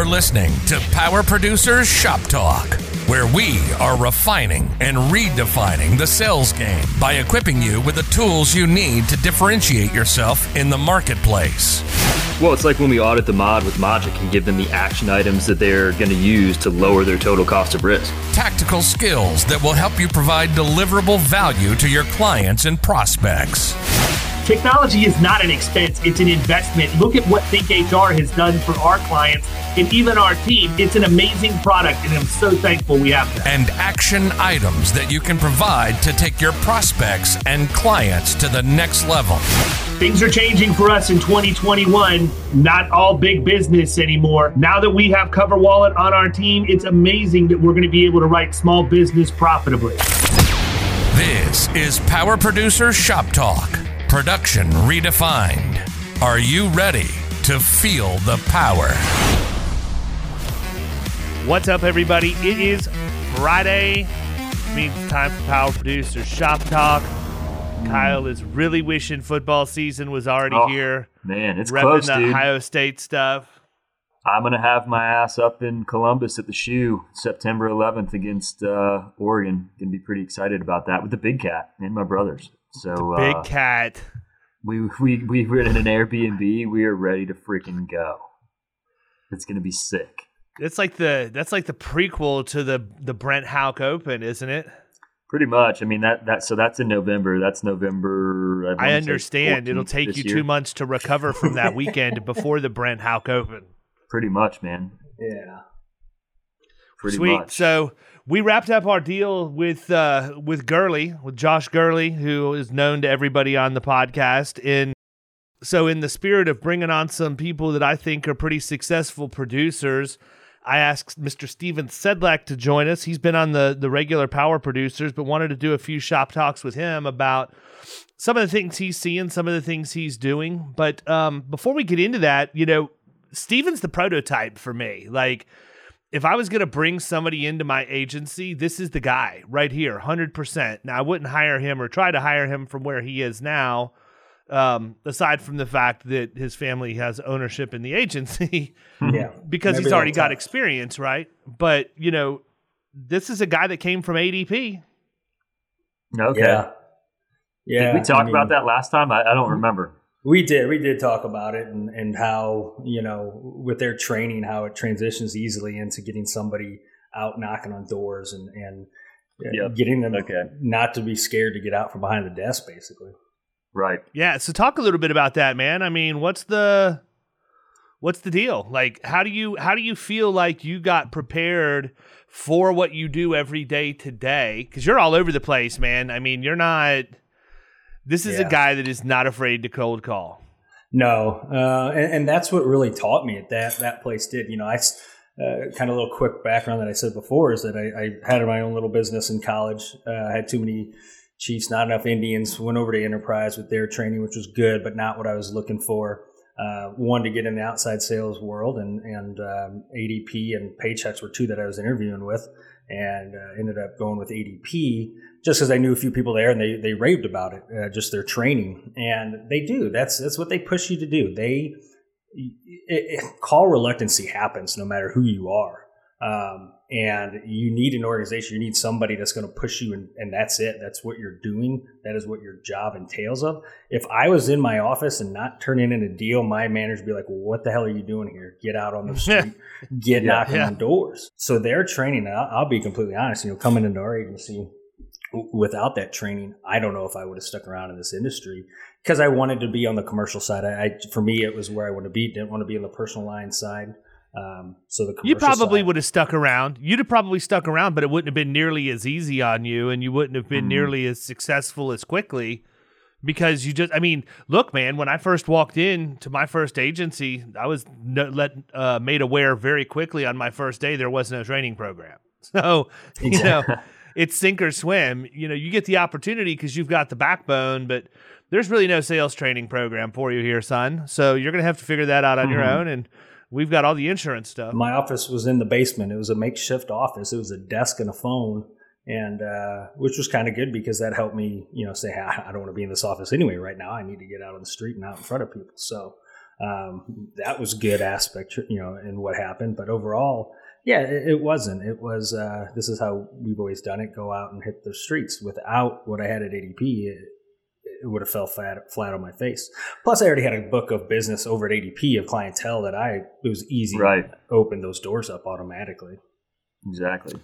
are listening to Power Producers Shop Talk, where we are refining and redefining the sales game by equipping you with the tools you need to differentiate yourself in the marketplace. Well, it's like when we audit the mod with Mogic and give them the action items that they're going to use to lower their total cost of risk. Tactical skills that will help you provide deliverable value to your clients and prospects. Technology is not an expense, it's an investment. Look at what ThinkHR has done for our clients and even our team. It's an amazing product, and I'm so thankful we have that. And action items that you can provide to take your prospects and clients to the next level. Things are changing for us in 2021. Not all big business anymore. Now that we have CoverWallet on our team, it's amazing that we're going to be able to write small business profitably. This is Power Producer Shop Talk. Production redefined. Are you ready to feel the power? What's up, everybody? It is Friday. It means it's time for Power Producer Shop Talk. Kyle is really wishing football season was already Oh, here. Man, it's repping close, the dude. Ohio State stuff. I'm going to have my ass up in Columbus at the shoe September 11th against uh, Oregon. Going to be pretty excited about that with the big cat and my brothers. So Big uh, cat. we we we were in an Airbnb. We are ready to freaking go. It's going to be sick. It's like the that's like the prequel to the the Brent Hauk Open, isn't it? Pretty much. I mean that that so that's in November. That's November. I wanna understand. It'll take you year. two months to recover from that weekend before the Brent Hauk Open. Pretty much, man. Yeah. Pretty Sweet. much. So we wrapped up our deal with uh, with Gurley, with Josh Gurley, who is known to everybody on the podcast. In so, in the spirit of bringing on some people that I think are pretty successful producers, I asked Mr. Steven Sedlak to join us. He's been on the the regular Power Producers, but wanted to do a few shop talks with him about some of the things he's seeing, some of the things he's doing. But um, before we get into that, you know, Steven's the prototype for me. Like if I was going to bring somebody into my agency, this is the guy right here, 100%. Now, I wouldn't hire him or try to hire him from where he is now, um, aside from the fact that his family has ownership in the agency Yeah. because Maybe he's already got touch. experience, right? But, you know, this is a guy that came from ADP. okay. Yeah. Yeah. Did we talk I mean, about that last time? I, I don't remember. We did. We did talk about it and, and how, you know, with their training, how it transitions easily into getting somebody out knocking on doors and, and uh, Yep. getting them Okay. not to be scared to get out from behind the desk, basically. Right. Yeah, so talk a little bit about that, man. I mean, what's the what's the deal? Like how do you how do you feel like you got prepared for what you do every day today? Cuz you're all over the place, man. I mean, you're not this is a guy that is not afraid to cold call. No, uh, and, and that's what really taught me at that that place did. You know, I uh, kind of a little quick background that I said before is that I, I had my own little business in college. Uh, I had too many Chiefs, not enough Indians. Went over to Enterprise with their training, which was good, but not what I was looking for. Uh, wanted to get in the outside sales world, and and um, ADP and Paychex were two that I was interviewing with, and uh, ended up going with ADP just because I knew a few people there and they, they raved about it, uh, just their training, and they do. That's that's what they push you to do. They it, it, call reluctancy happens no matter who you are, um, and you need an organization. You need somebody that's going to push you, and, and that's it. That's what you're doing. That is what your job entails. Of if I was in my office and not turning in a deal, my manager would be like, well, "What the hell are you doing here? Get out on the street, get Yeah. knocking Yeah. on doors." So their training, I'll, I'll be completely honest. You know, coming into our agency without that training, I don't know if I would have stuck around in this industry because I wanted to be on the commercial side. I, I for me, it was where I want to be. Didn't want to be on the personal line side. Um, so the You probably side- would have stuck around. You'd have probably stuck around, but it wouldn't have been nearly as easy on you and you wouldn't have been Mhm. nearly as successful as quickly because you just I mean, look, man, when I first walked in to my first agency, I was no, let uh, made aware very quickly on my first day there was no training program. So, you know, it's sink or swim. You know, you get the opportunity because you've got the backbone, but there's really no sales training program for you here, son. So you're going to have to figure that out on your Mhm. own. And we've got all the insurance stuff. My office was in the basement. It was a makeshift office. It was a desk and a phone, and uh, which was kind of good because that helped me, you know, say "Ah, I don't want to be in this office anyway right now. I need to get out on the street and out in front of people. So um, that was good aspect, you know, in what happened. But overall, yeah, it, it wasn't. It was uh, this is how we've always done it: go out and hit the streets. Without what I had at ADP, it, it would have fell flat flat on my face. Plus, I already had a book of business over at ADP of clientele that I it was easy right. to open those doors up automatically. Exactly.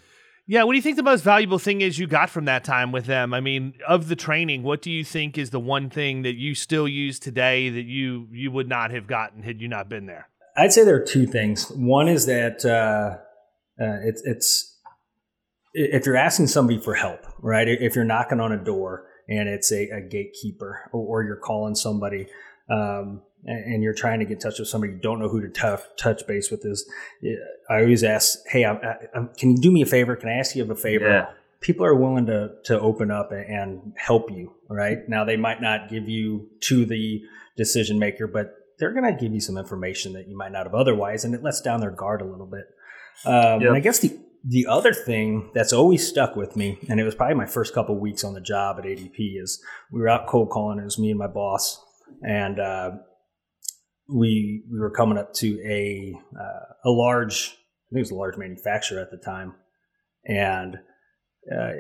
Yeah, what do you think the most valuable thing is you got from that time with them? I mean, of the training, what do you think is the one thing that you still use today that you you would not have gotten had you not been there? I'd say there are two things. One is that uh, uh, it's it's if you're asking somebody for help, right? If you're knocking on a door and it's a, a gatekeeper, or, or, you're calling somebody. Um, and you're trying to get in touch with somebody you don't know who to t- touch base with is i always ask hey I, I, can you do me a favor can i ask you a favor yeah. people are willing to to open up and help you right now they might not give you to the decision maker but they're going to give you some information that you might not have otherwise and it lets down their guard a little bit um, yep. and i guess the the other thing that's always stuck with me, and it was probably my first couple weeks on the job at ADP, is we were out cold calling. It was me and my boss, and uh, we we were coming up to a uh, a large I think it was a large manufacturer at the time, and uh,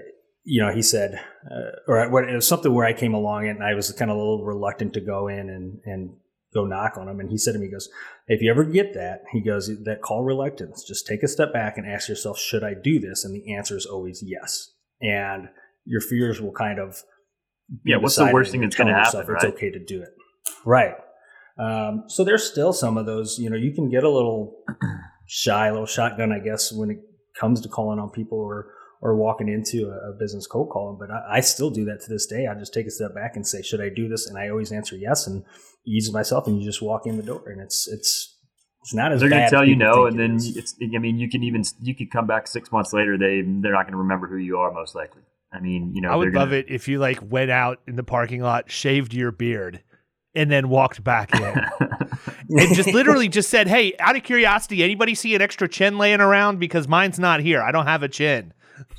you know he said uh, or it was something where I came along and I was kind of a little reluctant to go in and and go knock on him, and he said to me, he goes, if you ever get that, he goes that call reluctance, just take a step back and ask yourself, should I do this? And the answer is always yes, and your fears will kind of yeah. What's the worst thing that's going to happen? Right? It's okay to do it, right? Um, so there's still some of those, you know, you can get a little shy, a little shotgun, I guess, when it comes to calling on people or or walking into a, a business cold calling. But I, I, still do that to this day. I just take a step back and say, should I do this? And I always answer yes and ease myself, and you just walk in the door, and it's it's it's not as they're going to tell you no, and then it's. I mean, you can even you could come back six months later. They they're not going to remember who you are most likely. I mean, you know, I would love gonna, it if you like went out in the parking lot, shaved your beard, and then walked back in. and just literally just said, Hey, out of curiosity, anybody see an extra chin laying around? Because mine's not here. I don't have a chin.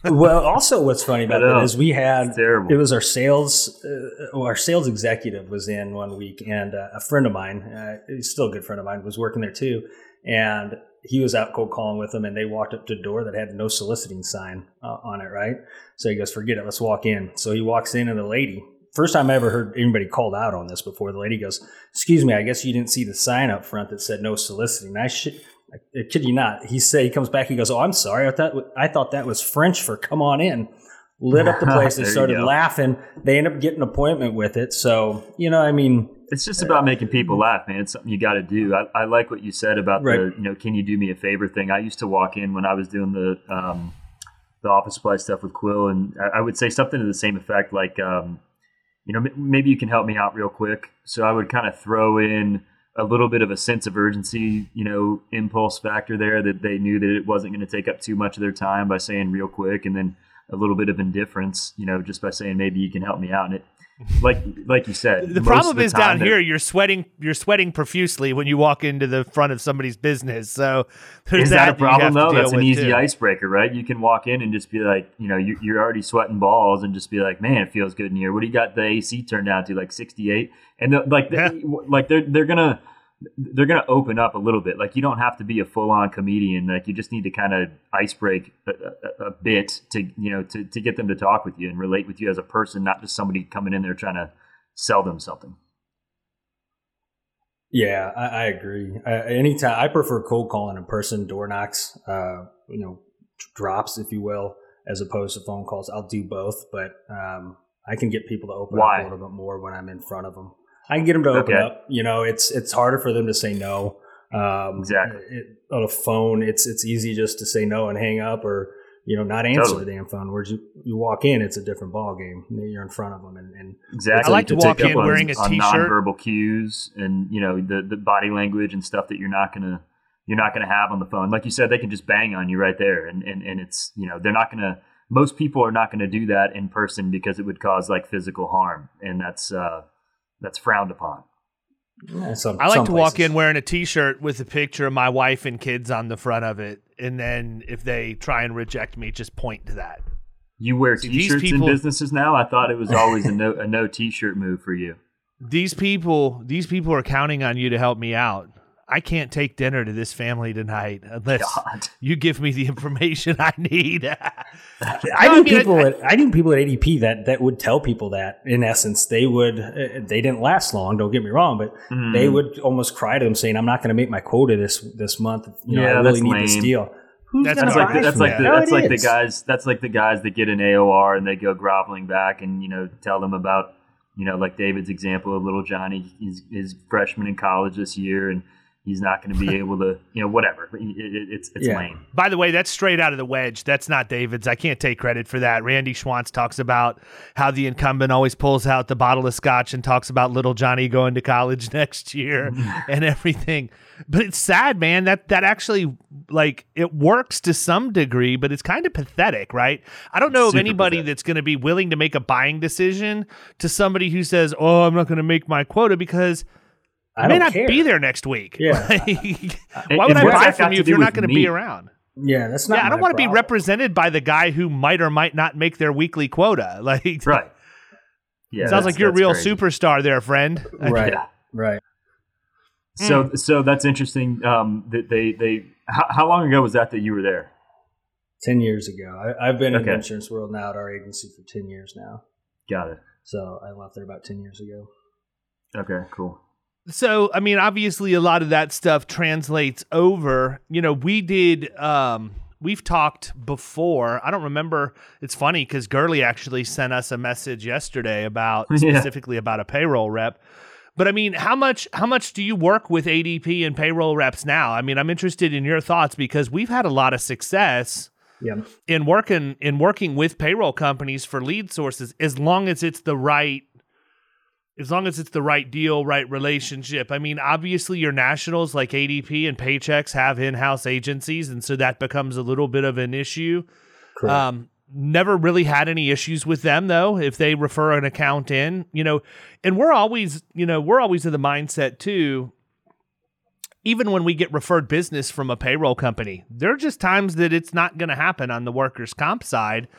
Well, also, what's funny about that is we had it was our sales, uh, our sales executive was in one week, and uh, a friend of mine, uh, he's still a good friend of mine, was working there too, and he was out cold calling with them, and they walked up to a door that had no soliciting sign uh, on it, right? So he goes, "Forget it, let's walk in." So he walks in, and the lady First time I ever heard anybody called out on this before. The lady goes, "Excuse me, I guess you didn't see the sign up front that said no soliciting." I should, I kid you not. He said he comes back. He goes, "Oh, I'm sorry. I thought I thought that was French for come on in." Lit up the place. They started laughing. They end up getting an appointment with it. So you know, I mean, it's just about making people laugh, man. It's something you got to do. I, I, like what you said about right. the, you know, can you do me a favor thing. I used to walk in when I was doing the um, the office supply stuff with Quill, and I, I, would say something to the same effect, like, um, you know, maybe you can help me out real quick. So I would kind of throw in a little bit of a sense of urgency, you know, impulse factor there that they knew that it wasn't going to take up too much of their time by saying real quick, and then a little bit of indifference, you know, just by saying maybe you can help me out. And it like like you said, the problem the is down here you're sweating you're sweating profusely when you walk into the front of somebody's business. So is that, that a problem though? That's an easy too. icebreaker, right? You can walk in and just be like, you know, you, are already sweating balls and just be like, man, it feels good in here. What do you got the AC turned down to like 68? And like yeah. like they're they're gonna they're going to open up a little bit. Like you don't have to be a full on comedian. Like you just need to kind of ice break a, a, a, bit to you know to to get them to talk with you and relate with you as a person, not just somebody coming in there trying to sell them something. Yeah, I, I agree. Uh, anytime I prefer cold calling in person, door knocks, uh, you know, drops, if you will, as opposed to phone calls. I'll do both, but um, I can get people to open Why? up a little bit more when I'm in front of them. I can get them to open okay. up. You know, it's it's harder for them to say no. Um, exactly. It, on a phone, it's it's easy just to say no and hang up, or you know, not answer totally. the damn phone. Whereas you, you walk in, it's a different ball game. You're in front of them, and, and exactly. I like to, to walk in wearing on, a t-shirt, on nonverbal cues, and you know the the body language and stuff that you're not gonna you're not gonna have on the phone. Like you said, they can just bang on you right there, and and and it's you know they're not gonna. Most people are not going to do that in person because it would cause like physical harm, and that's uh, that's frowned upon. Yeah, some, I like to places. walk in wearing a T-shirt with a picture of my wife and kids on the front of it, and then if they try and reject me, just point to that. You wear See, T-shirts people, in businesses now. I thought it was always a no a no T-shirt move for you. these people, these people are counting on you to help me out. I can't take dinner to this family tonight unless God. you give me the information I need. I knew people I, at I knew people at ADP that that would tell people that in essence they would uh, they didn't last long. Don't get me wrong, but mm. they would almost cry to them saying, "I'm not going to make my quota this this month. You know, yeah, I really need lame. this deal." Who's that's, that's like the, that's like the, that's like the guys that's like the guys that get an AOR and they go groveling back and you know tell them about you know like David's example of little Johnny he's his freshman in college this year and he's not going to be able to, you know, whatever. It, it, it's it's yeah. lame. By the way, that's straight out of the wedge. That's not David's. I can't take credit for that. Randy Schwantz talks about how the incumbent always pulls out the bottle of scotch and talks about little Johnny going to college next year and everything. But it's sad, man. That that actually like it works to some degree, but it's kind of pathetic, right? I don't know Super of anybody pathetic. that's going to be willing to make a buying decision to somebody who says, "Oh, I'm not going to make my quota because." I may not care. be there next week. Yeah. why would I buy from you if you're not going to be around? Yeah, that's not. Yeah, I don't want to be represented by the guy who might or might not make their weekly quota. Like, right. Yeah, sounds like you're a real crazy. superstar there, friend. Right. yeah. Right. So, mm. so that's interesting. Um, that they, they, how, how, long ago was that that you were there? Ten years ago. I, have been okay. in the insurance world now at our agency for ten years now. Got it. So I left there about ten years ago. Okay, cool so I mean, obviously, a lot of that stuff translates over. You know, we did. Um, we've talked before. I don't remember. It's funny because Gurley actually sent us a message yesterday about yeah. specifically about a payroll rep. But I mean, how much how much do you work with ADP and payroll reps now? I mean, I'm interested in your thoughts because we've had a lot of success yeah. in working in working with payroll companies for lead sources as long as it's the right as long as it's the right deal, right relationship. I mean, obviously, your nationals like ADP and Paychex have in house agencies, and so that becomes a little bit of an issue. Um, never really had any issues with them though if they refer an account in you know and we're always you know we're always in the mindset too even when we get referred business from a payroll company there are just times that it's not going to happen on the workers comp side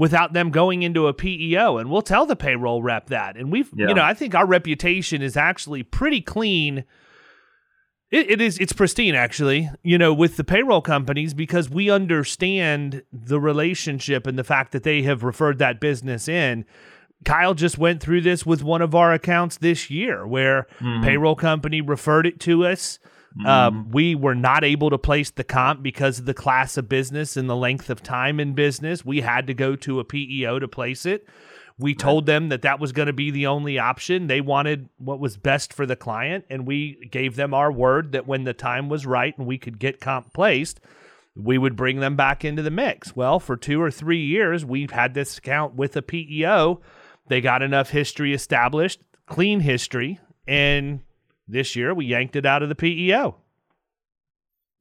without them going into a PEO. And we'll tell the payroll rep that. And we've, yeah. you know, I think our reputation is actually pretty clean. It, it is, it's pristine actually, you know, with the payroll companies because we understand the relationship and the fact that they have referred that business in. Kyle just went through this with one of our accounts this year where mm-hmm. payroll company referred it to us. Mm. Um, we were not able to place the comp because of the class of business and the length of time in business. We had to go to a PEO to place it. We told them that that was going to be the only option. They wanted what was best for the client, and we gave them our word that when the time was right and we could get comp placed, we would bring them back into the mix. Well, for two or three years, we've had this account with a PEO. They got enough history established, clean history, and this year we yanked it out of the PEO.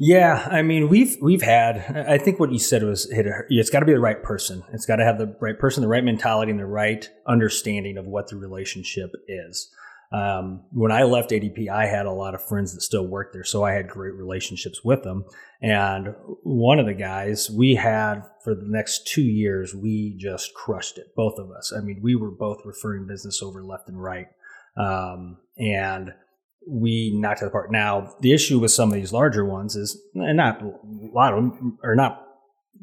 Yeah, I mean we've we've had. I think what you said was hit. A, it's got to be the right person. It's got to have the right person, the right mentality, and the right understanding of what the relationship is. Um, when I left ADP, I had a lot of friends that still worked there, so I had great relationships with them. And one of the guys we had for the next two years, we just crushed it, both of us. I mean, we were both referring business over left and right, um, and we knocked it apart. Now, the issue with some of these larger ones is, and not a lot of them, or not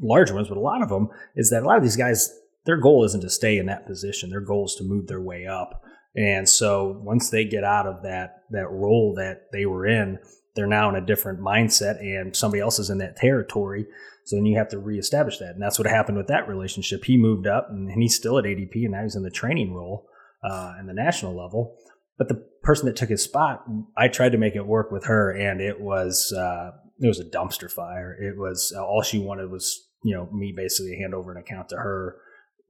large ones, but a lot of them, is that a lot of these guys, their goal isn't to stay in that position. Their goal is to move their way up. And so once they get out of that that role that they were in, they're now in a different mindset, and somebody else is in that territory. So then you have to reestablish that, and that's what happened with that relationship. He moved up, and he's still at ADP, and now he's in the training role uh, in the national level. But the person that took his spot, I tried to make it work with her, and it was uh, it was a dumpster fire. It was uh, all she wanted was you know me basically hand over an account to her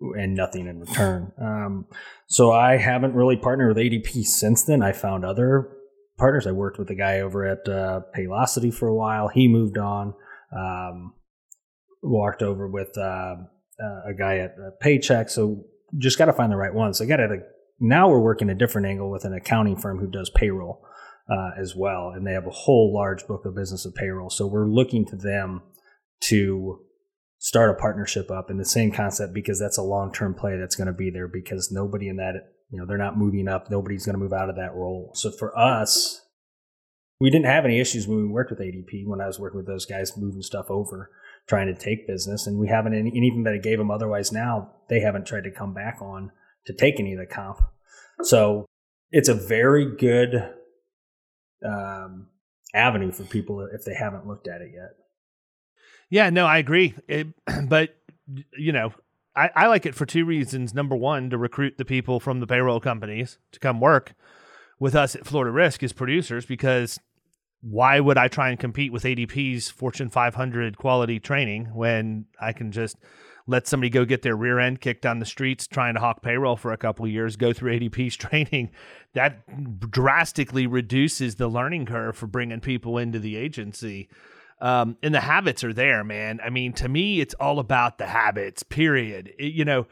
and nothing in return. Um, so I haven't really partnered with ADP since then. I found other partners. I worked with a guy over at uh, Paylocity for a while. He moved on. Um, walked over with uh, uh, a guy at Paycheck. So just got to find the right one. So I got to now we're working a different angle with an accounting firm who does payroll uh, as well, and they have a whole large book of business of payroll. So we're looking to them to start a partnership up in the same concept because that's a long term play that's going to be there because nobody in that You know, they're not moving up. Nobody's going to move out of that role. So for us, we didn't have any issues when we worked with ADP when I was working with those guys moving stuff over, trying to take business. And we haven't, and even that I gave them otherwise now, they haven't tried to come back on to take any of the comp. So it's a very good um, avenue for people if they haven't looked at it yet. Yeah, no, I agree. It, but, you know, I, I like it for two reasons. Number one, to recruit the people from the payroll companies to come work with us at Florida Risk as producers because why would I try and compete with ADP's Fortune 500 quality training when I can just let somebody go get their rear end kicked on the streets trying to hawk payroll for a couple of years, go through ADP's training? That drastically reduces the learning curve for bringing people into the agency. Um, and the habits are there, man. I mean, to me, it's all about the habits. Period. It, you know,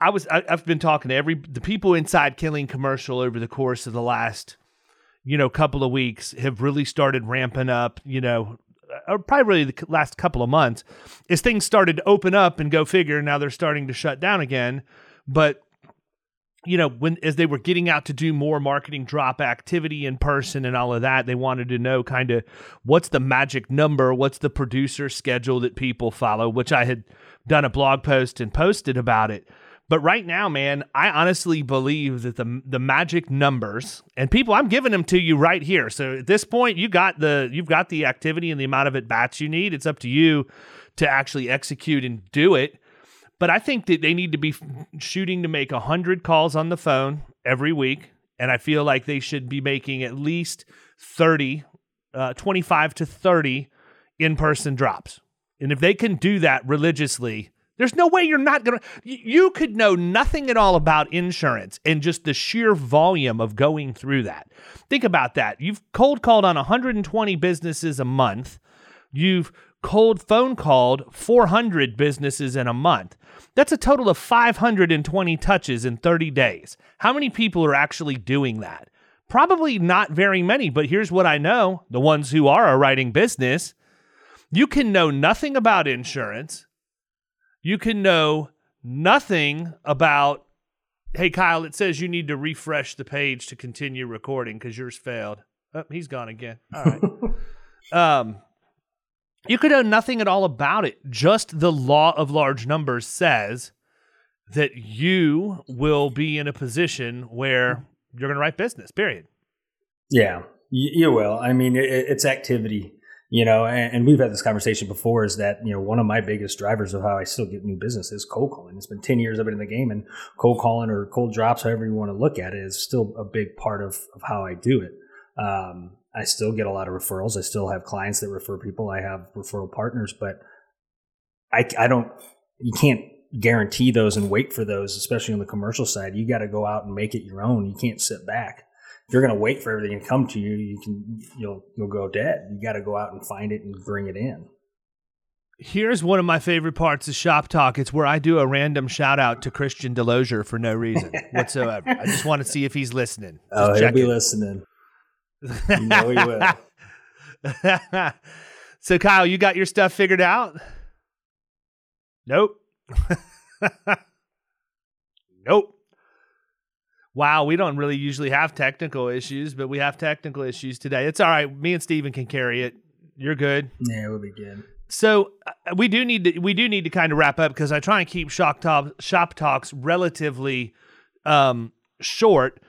I was I, have been talking to every the people inside Killing Commercial over the course of the last, you know, couple of weeks have really started ramping up. You know, Uh, probably really the last couple of months, as things started to open up and go figure. Now they're starting to shut down again, but you know, when as they were getting out to do more marketing drop activity in person and all of that, they wanted to know kind of what's the magic number, what's the producer schedule that people follow, which I had done a blog post and posted about it. But right now, man, I honestly believe that the the magic numbers and people, I'm giving them to you right here. So at this point, you got the you've got the activity and the amount of at bats you need. It's up to you to actually execute and do it. But I think that they need to be shooting to make 100 calls on the phone every week. And I feel like they should be making at least 30, uh, 25 to 30 in person drops. And if they can do that religiously, there's no way you're not going to. You could know nothing at all about insurance and just the sheer volume of going through that. Think about that. You've cold called on 120 businesses a month. You've cold phone called 400 businesses in a month. That's a total of 520 touches in 30 days. How many people are actually doing that? Probably not very many, but here's what I know the ones who are a writing business. You can know nothing about insurance. You can know nothing about, hey, Kyle, it says you need to refresh the page to continue recording because yours failed. Oh, he's gone again. All right. um, you could know nothing at all about it. Just the law of large numbers says that you will be in a position where you're going to write business, period. Yeah, you will. I mean, it's activity, you know, and we've had this conversation before is that, you know, one of my biggest drivers of how I still get new business is cold calling. It's been 10 years I've been in the game and cold calling or cold drops, however you want to look at it, is still a big part of, of how I do it. Um, I still get a lot of referrals. I still have clients that refer people. I have referral partners, but I, I don't, you can't guarantee those and wait for those, especially on the commercial side. You got to go out and make it your own. You can't sit back. If you're going to wait for everything to come to you, you can, you'll, you'll go dead. You got to go out and find it and bring it in. Here's one of my favorite parts of Shop Talk. It's where I do a random shout out to Christian Delozier for no reason whatsoever. I just want to see if he's listening. Oh, just oh, he'll be listening. You know he will. so, Kyle, you got your stuff figured out? Nope. nope. Wow, we don't really usually have technical issues, but we have technical issues today. It's all right. Me and Steven can carry it. You're good. Yeah, we'll be good. So uh, we do need to we do need to kind of wrap up because I try and keep shop, top, shop talks relatively um, short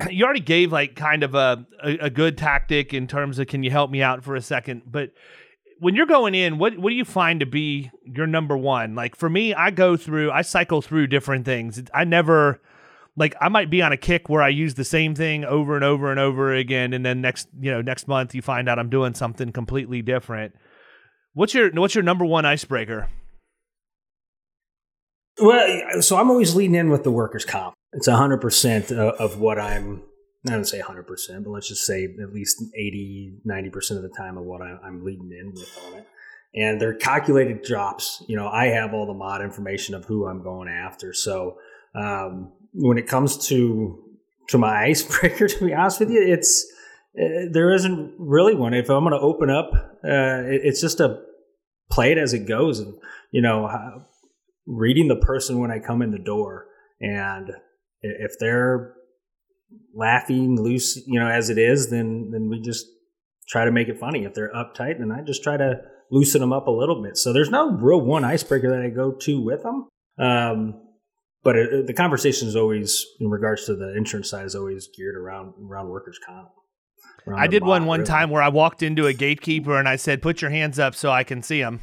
you already gave like kind of a, a, a good tactic in terms of can you help me out for a second, but when you're going in, what what do you find to be your number one? Like for me, I go through, I cycle through different things. I never like I might be on a kick where I use the same thing over and over and over again, and then next you know next month you find out I'm doing something completely different. What's your what's your number one icebreaker? Well, so I'm always leading in with the workers' comp. It's 100% of what I'm, I don't say 100%, but let's just say at least 80, 90% of the time of what I'm leading in with on it. And they're calculated drops. You know, I have all the mod information of who I'm going after. So um, when it comes to to my icebreaker, to be honest with you, it's uh, there isn't really one. If I'm going to open up, uh, it, it's just a play it as it goes. And, you know, reading the person when I come in the door and If they're laughing loose, you know, as it is, then then we just try to make it funny. If they're uptight, then I just try to loosen them up a little bit. So there's no real one icebreaker that I go to with them. Um, but it, the conversation is always in regards to the insurance side is always geared around around workers comp. I did one one really. time where I walked into a gatekeeper and I said, "Put your hands up so I can see them."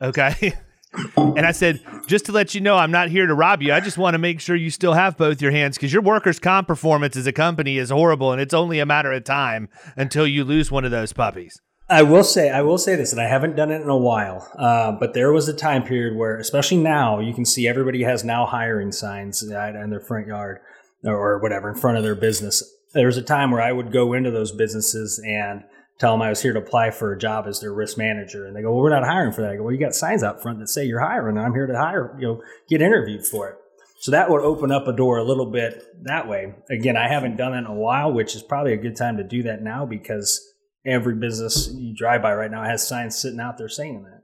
Okay. and I said, just to let you know, I'm not here to rob you. I just want to make sure you still have both your hands because your workers' comp performance as a company is horrible, and it's only a matter of time until you lose one of those puppies. I will say, I will say this, and I haven't done it in a while, uh, but there was a time period where, especially now, you can see everybody has now hiring signs in their front yard or whatever in front of their business. There was a time where I would go into those businesses and tell them I was here to apply for a job as their risk manager, and they go, "Well, we're not hiring for that." I go, "Well, you got signs out front that say you're hiring, and I'm here to hire, you know, get interviewed for it." So that would open up a door a little bit that way. Again, I haven't done it in a while, which is probably a good time to do that now because every business you drive by right now has signs sitting out there saying that.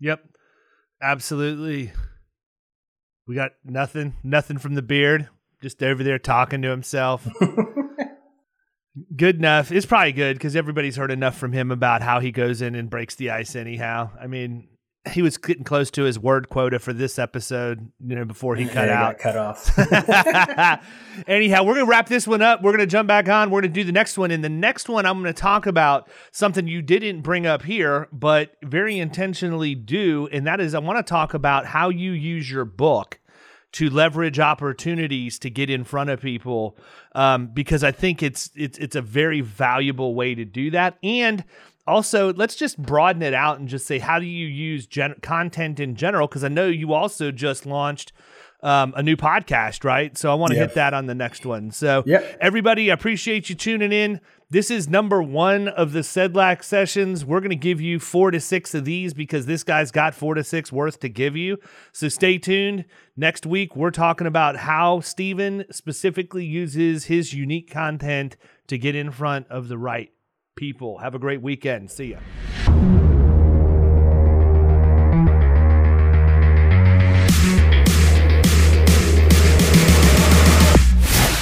Yep. Absolutely. We got nothing, nothing from the beard, just over there talking to himself. good enough. It's probably good because everybody's heard enough from him about how he goes in and breaks the ice anyhow. I mean, he was getting close to his word quota for this episode, you know, before he cut yeah, out. cut off. Anyhow, we're gonna wrap this one up. We're gonna jump back on. We're gonna do the next one. In the next one, I'm gonna talk about something you didn't bring up here, but very intentionally do, and that is I want to talk about how you use your book to leverage opportunities to get in front of people, um, because I think it's it's it's a very valuable way to do that, and also let's just broaden it out and just say how do you use gen- content in general? Because i know you also just launched um, a new podcast right? So i want to yep. hit that on the next one. So yep. everybody appreciate you tuning in. This is number one of the sedlak sessions. We're going to give you four to six of these because this guy's got four to six worth to give you. So stay tuned. Next week we're talking about how Steven specifically uses his unique content to get in front of the right people. Have a great weekend. See ya.